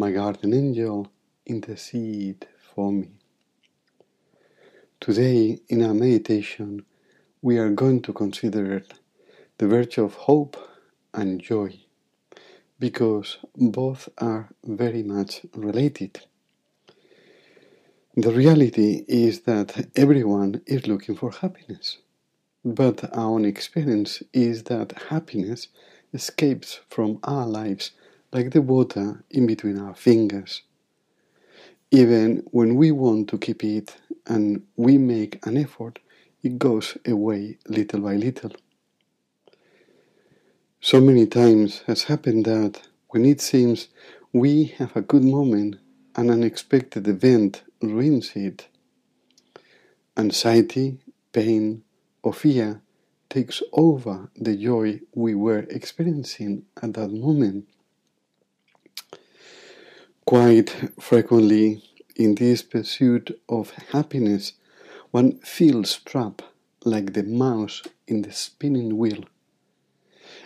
my guardian angel, intercede for me. Today, in our meditation, we are going to consider the virtue of hope and joy because both are very much related. The reality is that everyone is looking for happiness, but our own experience is that happiness escapes from our lives like the water in between our fingers. Even when we want to keep it and we make an effort, it goes away little by little. So many times has happened that when it seems we have a good moment, an unexpected event ruins it. Anxiety, pain, or fear takes over the joy we were experiencing at that moment. Quite frequently, in this pursuit of happiness, one feels trapped like the mouse in the spinning wheel.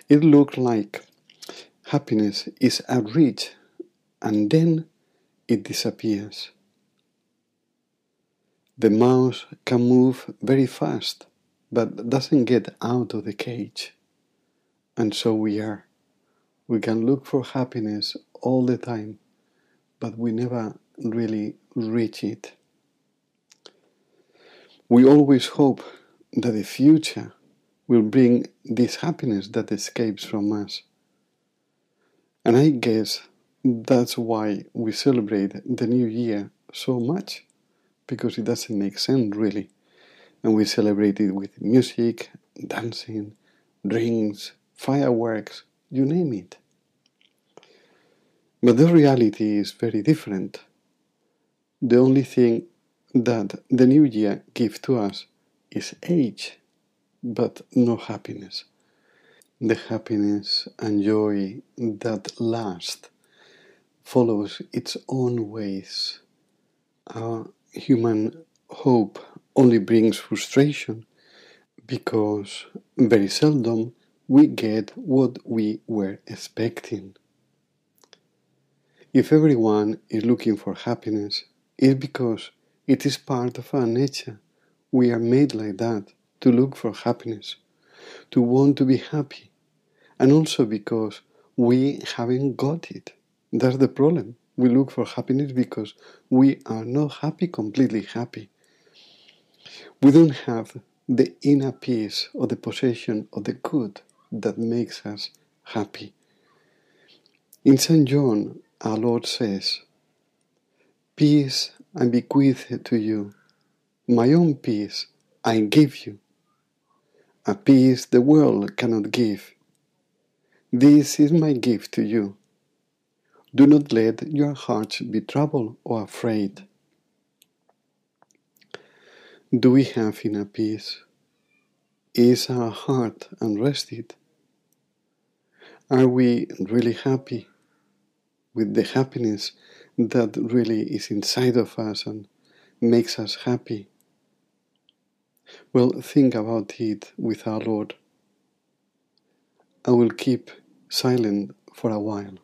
It looks like happiness is at reach and then it disappears. The mouse can move very fast but doesn't get out of the cage. And so we are. We can look for happiness all the time but we never really reach it. We always hope that the future will bring this happiness that escapes from us. And I guess that's why we celebrate the new year so much, because it doesn't make sense really. And we celebrate it with music, dancing, drinks, fireworks, you name it. But the reality is very different. The only thing that the new year gives to us is age, but no happiness. The happiness and joy that last follows its own ways. Our human hope only brings frustration because very seldom we get what we were expecting. If everyone is looking for happiness, it's because it is part of our nature. We are made like that, to look for happiness, to want to be happy, and also because we haven't got it. That's the problem. We look for happiness because we are not happy, completely happy. We don't have the inner peace or the possession of the good that makes us happy. In St. John, our Lord says, Peace I bequeath to you, my own peace I give you, a peace the world cannot give. This is my gift to you. Do not let your hearts be troubled or afraid. Do we have inner peace? Is our heart unrested? Are we really happy? With the happiness that really is inside of us and makes us happy. Well, think about it with our Lord. I will keep silent for a while.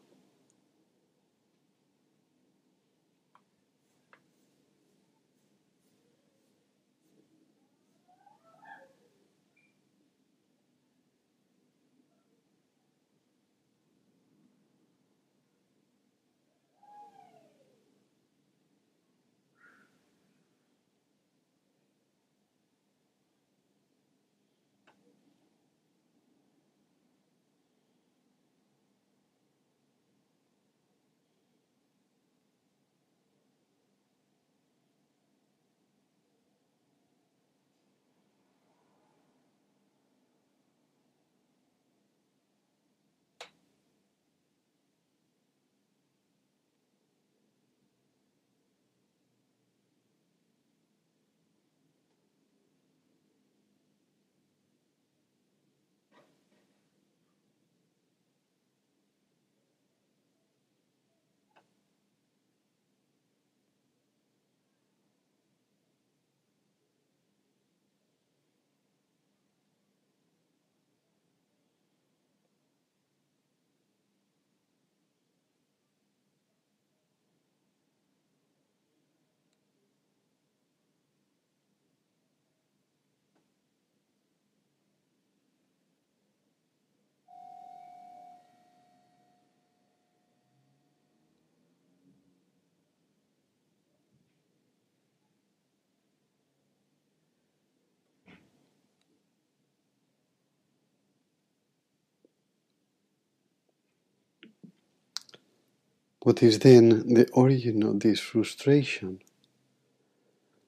What is then the origin of this frustration?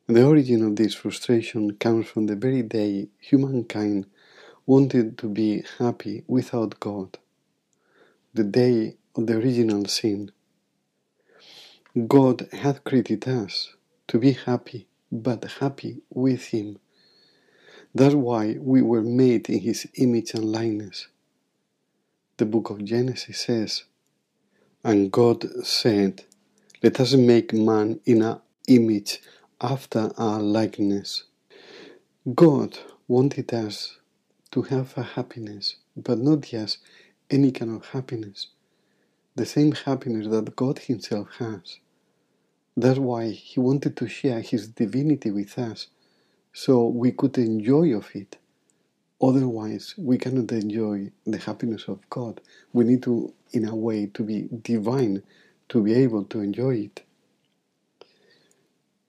The origin of this frustration comes from the very day humankind wanted to be happy without God, the day of the original sin. God had created us to be happy, but happy with Him. That's why we were made in His image and likeness. The book of Genesis says, And God said, Let us make man in our image after our likeness. God wanted us to have a happiness, but not just any kind of happiness. The same happiness that God Himself has. That's why He wanted to share His divinity with us, so we could enjoy of it. Otherwise, we cannot enjoy the happiness of God. We need to, in a way, to be divine to be able to enjoy it.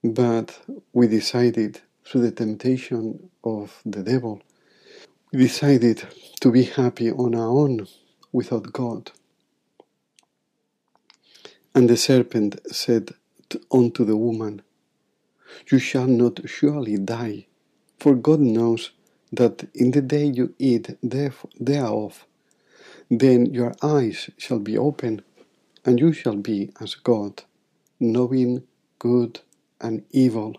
But we decided, through the temptation of the devil, we decided to be happy on our own without God. And the serpent said unto the woman, You shall not surely die, for God knows that in the day you eat thereof, then your eyes shall be open, and you shall be as God, knowing good and evil.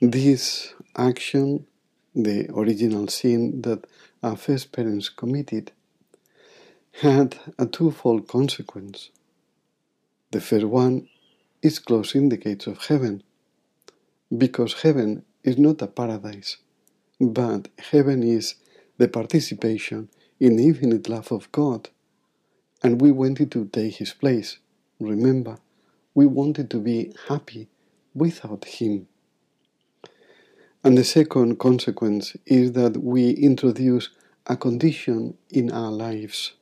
This action, the original sin that our first parents committed, had a twofold consequence. The first one is closing the gates of heaven, because heaven is not a paradise, but heaven is the participation in the infinite love of God, and we wanted to take His place. Remember, we wanted to be happy without Him. And the second consequence is that we introduce a condition in our lives.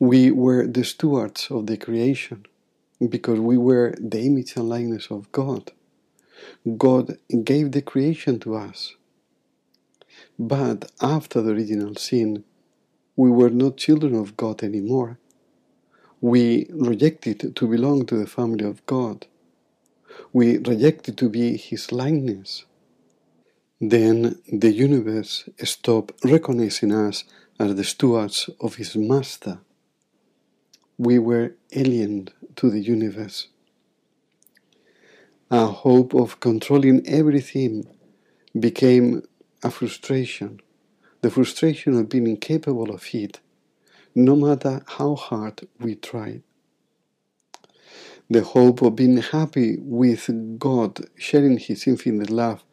We were the stewards of the creation because we were the image and likeness of God. God gave the creation to us. But after the original sin, we were not children of God anymore. We rejected to belong to the family of God. We rejected to be His likeness. Then the universe stopped recognizing us as the stewards of His Master. We were alien to the universe. Our hope of controlling everything became a frustration, the frustration of being incapable of it no matter how hard we try. The hope of being happy with God, sharing His infinite love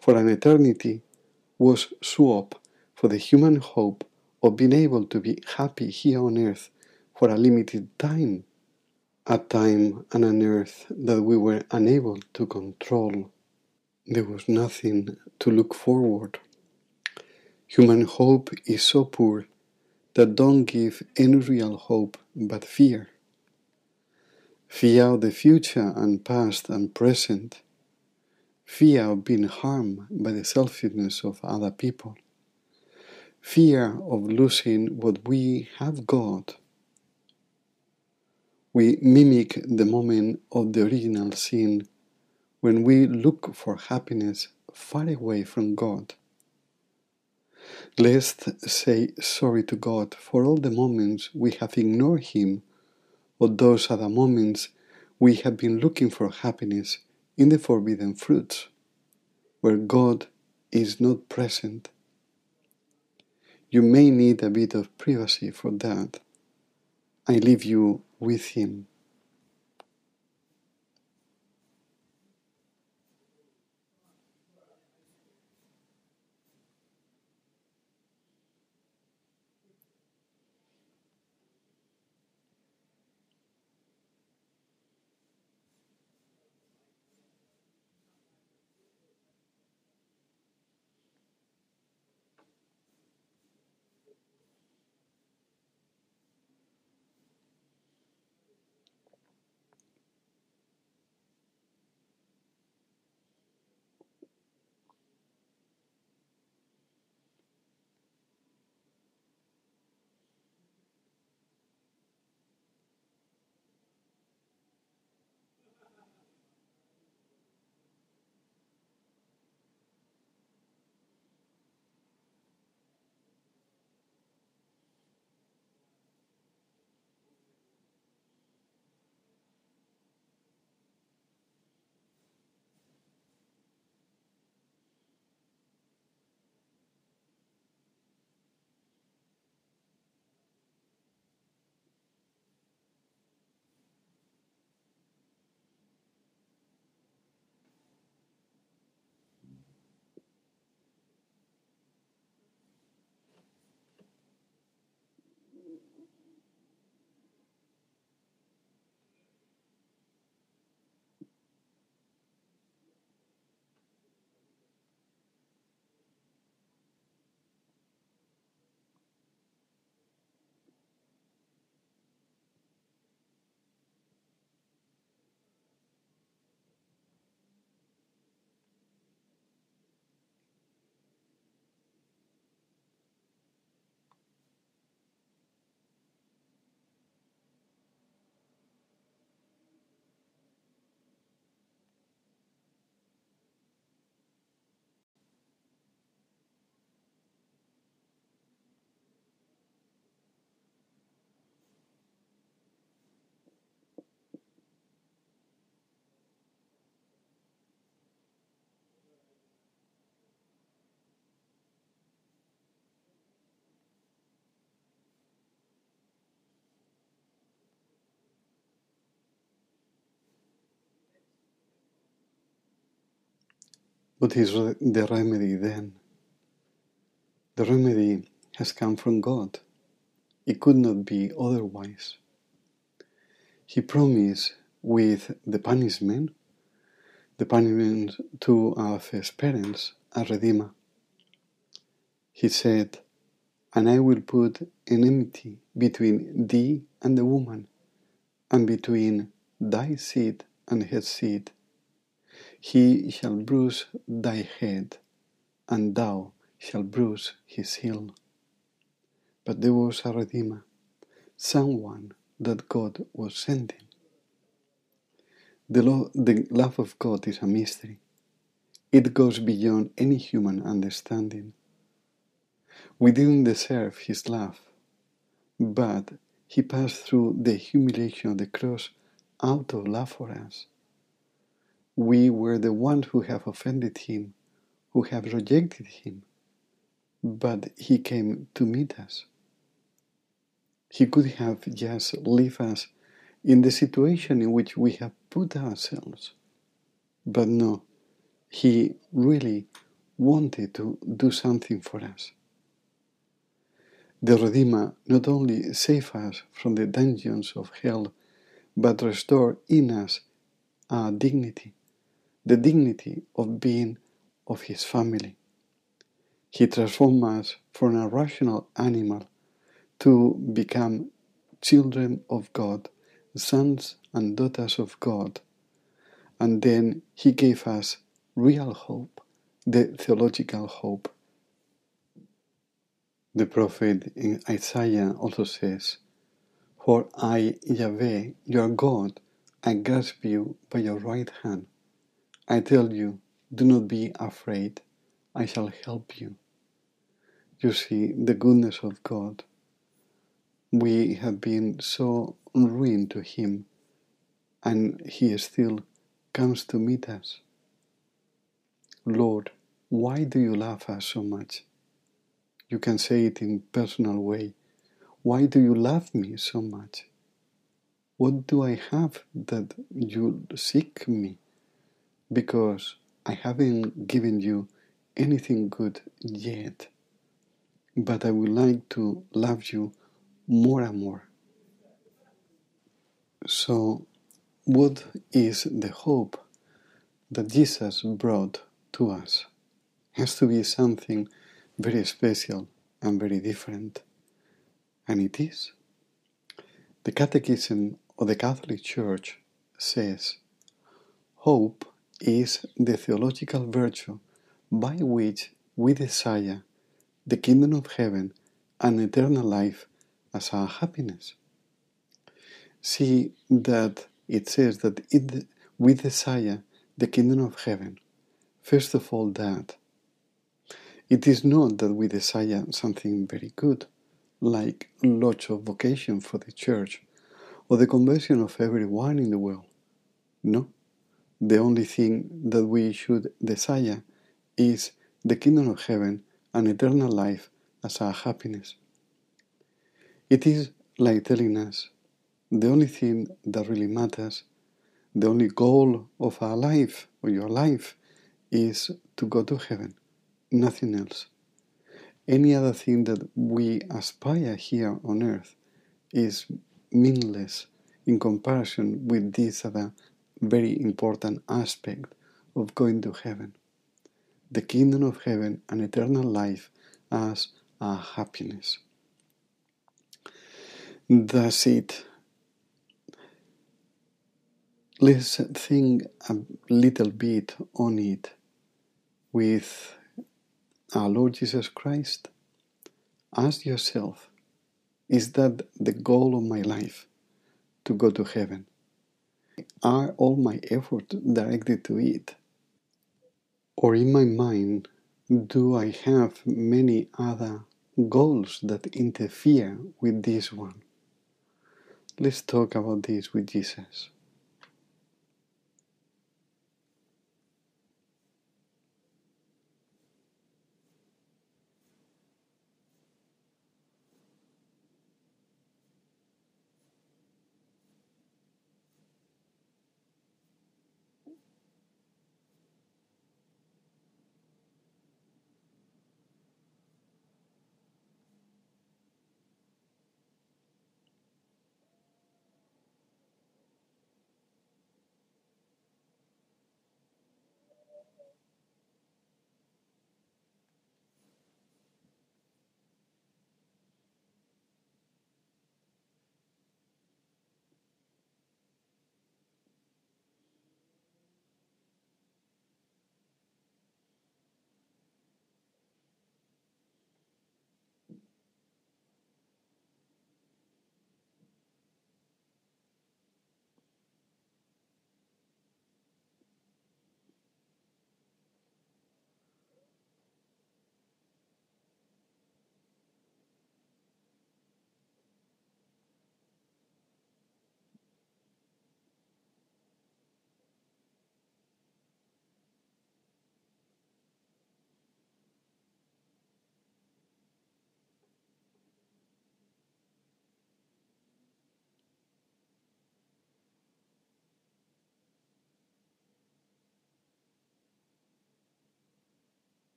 for an eternity, was swapped for the human hope of being able to be happy here on earth for a limited time, a time and an earth that we were unable to control. There was nothing to look forward. Human hope is so poor that don't give any real hope but fear. Fear of the future and past and present. Fear of being harmed by the selfishness of other people. Fear of losing what we have got. We mimic the moment of the original sin when we look for happiness far away from God Let's say sorry to God for all the moments we have ignored Him, or those other moments we have been looking for happiness in the forbidden fruits, where God is not present. You may need a bit of privacy for that. I leave you with Him. What is the remedy then? The remedy has come from God. It could not be otherwise. He promised with the punishment, the punishment to our first parents, a redeemer. He said, And I will put enmity between thee and the woman, and between thy seed and her seed. He shall bruise thy head, and thou shalt bruise his heel. But there was a Redeemer, someone that God was sending. The, the love of God is a mystery. It goes beyond any human understanding. We didn't deserve His love, but He passed through the humiliation of the cross out of love for us. We were the ones who have offended Him, who have rejected Him, but He came to meet us. He could have just left us in the situation in which we have put ourselves. But no, He really wanted to do something for us. The Redeemer not only saved us from the dungeons of hell, but restored in us our dignity, the dignity of being of His family. He transformed us from a rational animal to become children of God, sons and daughters of God. And then He gave us real hope, the theological hope. The prophet in Isaiah also says, For I, Yahweh, your God, I grasp you by your right hand. I tell you, do not be afraid, I shall help you. You see the goodness of God we have been so ruined to Him, and He still comes to meet us. Lord, why do you love us so much? You can say it in personal way. Why do you love me so much? What do I have that you seek me? Because I haven't given you anything good yet. But I would like to love you more and more. So, what is the hope that Jesus brought to us? It Has to be something very special and very different. And it is. The Catechism of the Catholic Church says Hope is the theological virtue by which we desire the kingdom of heaven and eternal life as our happiness. See that it says that it, we desire the kingdom of heaven. First of all, that. It is not that we desire something very good, like lots of vocation for the church or the conversion of everyone in the world. No. The only thing that we should desire is the kingdom of heaven and eternal life as our happiness. It is like telling us the only thing that really matters, the only goal of our life or your life is to go to heaven, nothing else. Any other thing that we aspire here on earth is meaningless in comparison with this other very important aspect of going to heaven the kingdom of heaven and eternal life as a happiness. That's it. Let's think a little bit on it with our Lord Jesus Christ. Ask yourself is that the goal of my life to go to heaven? Are all my efforts directed to it? Or in my mind, do I have many other goals that interfere with this one? Let's talk about this with Jesus.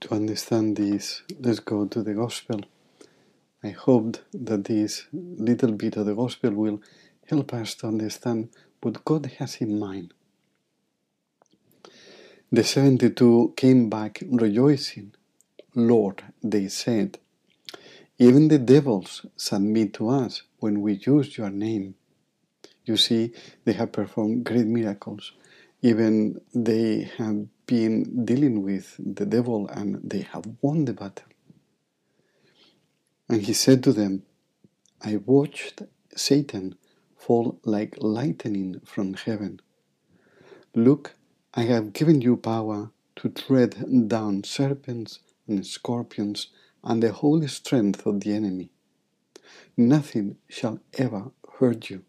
To understand this, let's go to the Gospel. I hope that this little bit of the Gospel will help us to understand what God has in mind. The 72 came back rejoicing. Lord, they said, even the devils submit to us when we use your name. You see, they have performed great miracles. Even they have been dealing with the devil and they have won the battle. And he said to them, I watched Satan fall like lightning from heaven. Look, I have given you power to tread down serpents and scorpions and the whole strength of the enemy. Nothing shall ever hurt you.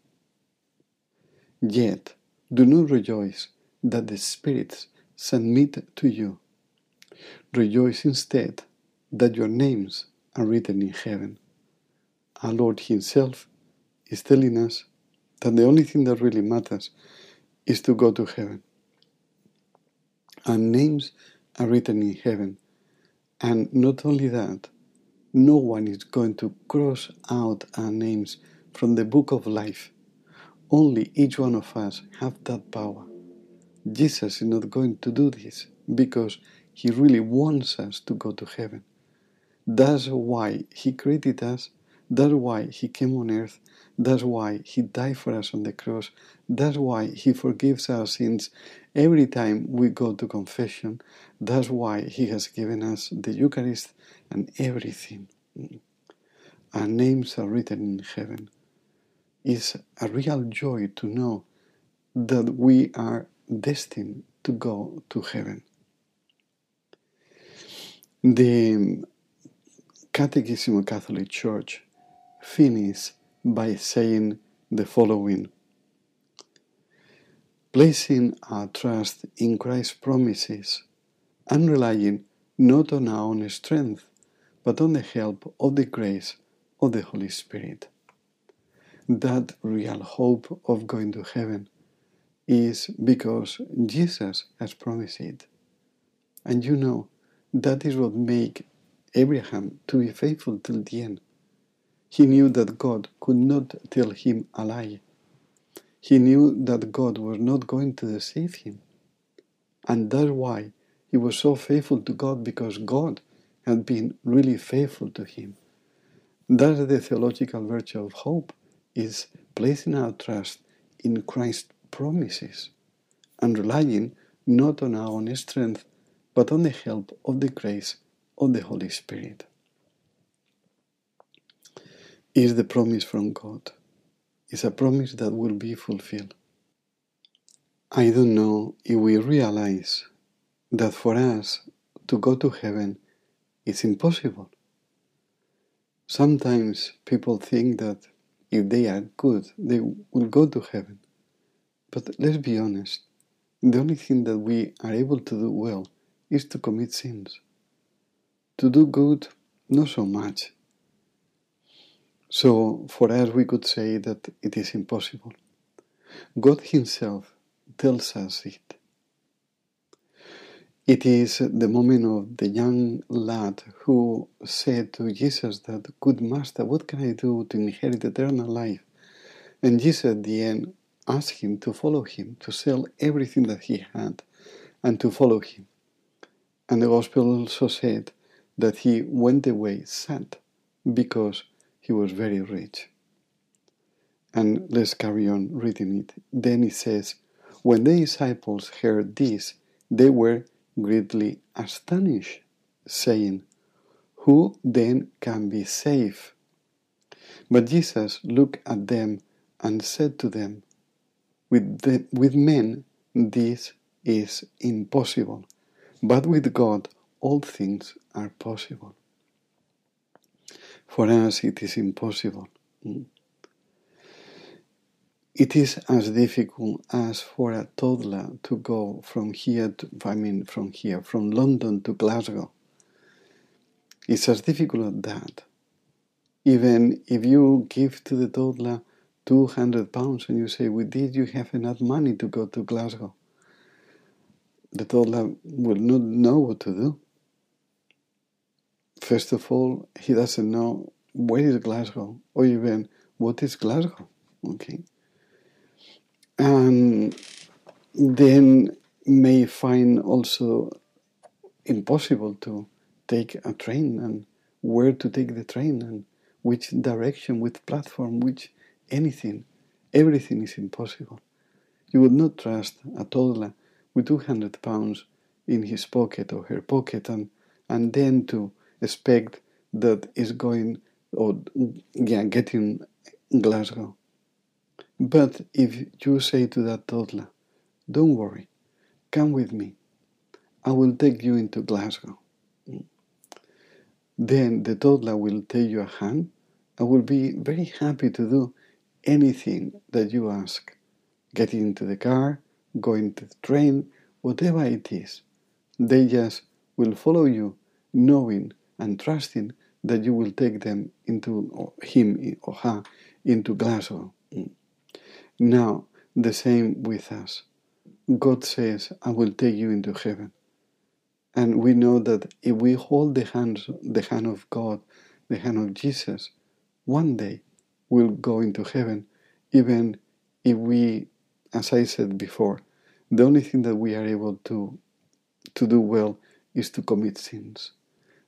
Yet do not rejoice that the spirits submit to you. Rejoice instead that your names are written in heaven. Our Lord Himself is telling us that the only thing that really matters is to go to heaven. Our names are written in heaven. And not only that, no one is going to cross out our names from the book of life. Only each one of us have that power. Jesus is not going to do this because he really wants us to go to heaven. That's why he created us. That's why he came on earth. That's why he died for us on the cross. That's why he forgives our sins every time we go to confession. That's why he has given us the Eucharist and everything. Our names are written in heaven. It's a real joy to know that we are destined to go to heaven. The Catechism of Catholic Church finishes by saying the following Placing our trust in Christ's promises and relying not on our own strength but on the help of the grace of the Holy Spirit. That real hope of going to heaven is because Jesus has promised it. And you know, that is what made Abraham to be faithful till the end. He knew that God could not tell him a lie. He knew that God was not going to deceive him. And that's why he was so faithful to God because God had been really faithful to him. That's the theological virtue of hope, is placing our trust in Christ's promises and relying not on our own strength, but on the help of the grace of the Holy Spirit. Is the promise from God. It's a promise that will be fulfilled. I don't know if we realize that for us to go to heaven is impossible. Sometimes people think that if they are good, they will go to heaven. But let's be honest, the only thing that we are able to do well is to commit sins. To do good, not so much. So for us, we could say that it is impossible. God Himself tells us it. It is the moment of the young lad who said to Jesus that, Good Master, what can I do to inherit eternal life? And Jesus at the end asked him to follow him, to sell everything that he had, and to follow him. And the Gospel also said that he went away sad because he was very rich. And let's carry on reading it. Then it says, When the disciples heard this, they were greatly astonished, saying, Who then can be saved? But Jesus looked at them and said to them, With, the, with men this is impossible, but with God all things are possible. For us it is impossible. Mm. It is as difficult as for a toddler to go from here to, I mean, from here, from London to Glasgow. It's as difficult as that. Even if you give to the toddler 200 pounds and you say, with this you have enough money to go to Glasgow, the toddler will not know what to do. first of all, he doesn't know where is Glasgow or even what is Glasgow. Okay. And then may find also impossible to take a train and where to take the train and which direction, which platform, which anything. Everything is impossible. You would not trust a toddler with 200 pounds in his pocket or her pocket and, and then to expect that is going or yeah, getting Glasgow. But if you say to that toddler, don't worry, come with me, I will take you into Glasgow. Then the toddler will take your hand and will be very happy to do anything that you ask. Getting into the car, going to the train, whatever it is. They just will follow you, knowing and trusting that you will take them into him or her into Glasgow. Mm. Now, the same with us. God says, I will take you into heaven. And we know that if we hold the hands, the hand of God, the hand of Jesus, one day we'll go into heaven, even if we, as I said before, the only thing that we are able to to do well is to commit sins.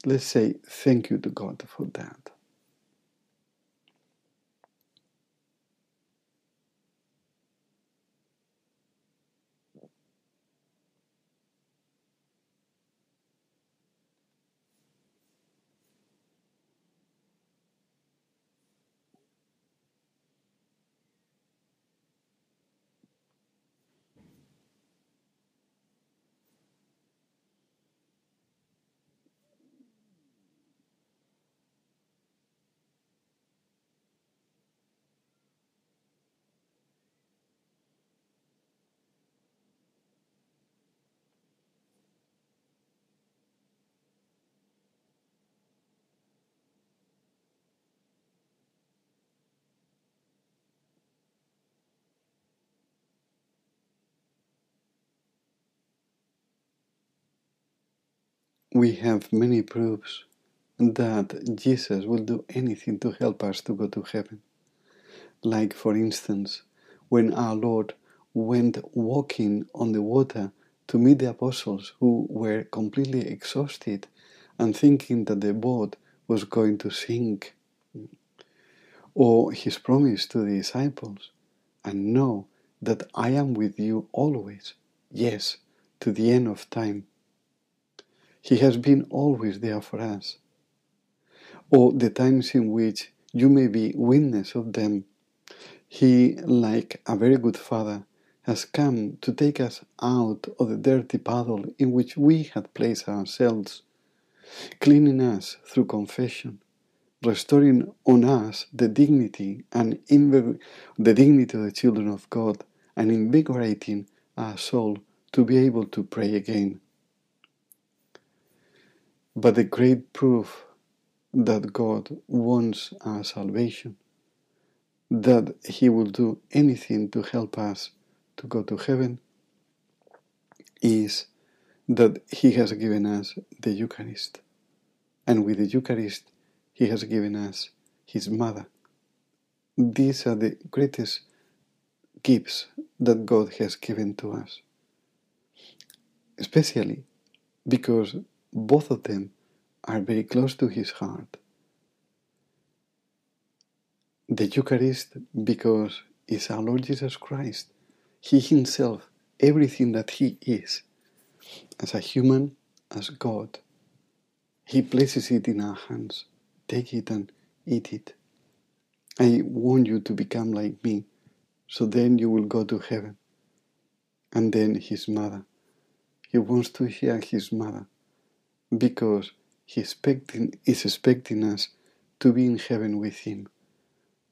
Let's say thank you to God for that. We have many proofs that Jesus will do anything to help us to go to heaven. Like, for instance, when our Lord went walking on the water to meet the apostles who were completely exhausted and thinking that the boat was going to sink. Or his promise to the disciples, and know that I am with you always, yes, to the end of time. He has been always there for us. Or the times in which you may be witness of them. He, like a very good father, has come to take us out of the dirty puddle in which we had placed ourselves, cleaning us through confession, restoring on us the dignity and the dignity of the children of God, and invigorating our soul to be able to pray again. But the great proof that God wants our salvation, that He will do anything to help us to go to heaven, is that He has given us the Eucharist. And with the Eucharist, He has given us His mother. These are the greatest gifts that God has given to us. Especially because both of them are very close to his heart. The Eucharist, because it's our Lord Jesus Christ, He Himself, everything that He is, as a human, as God, He places it in our hands. Take it and eat it. I want you to become like me, so then you will go to heaven. And then His mother. He wants to hear His mother because he expecting, is expecting us to be in heaven with him.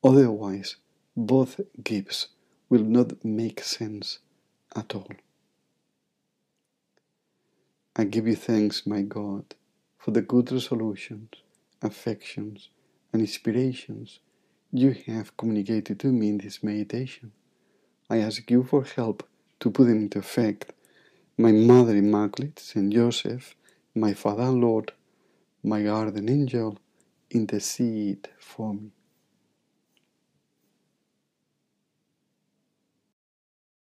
Otherwise, both gifts will not make sense at all. I give you thanks, my God, for the good resolutions, affections, and inspirations you have communicated to me in this meditation. I ask you for help to put them into effect. My Mother Immaculate, Saint Joseph, my Father and Lord, my guardian angel, intercede for me.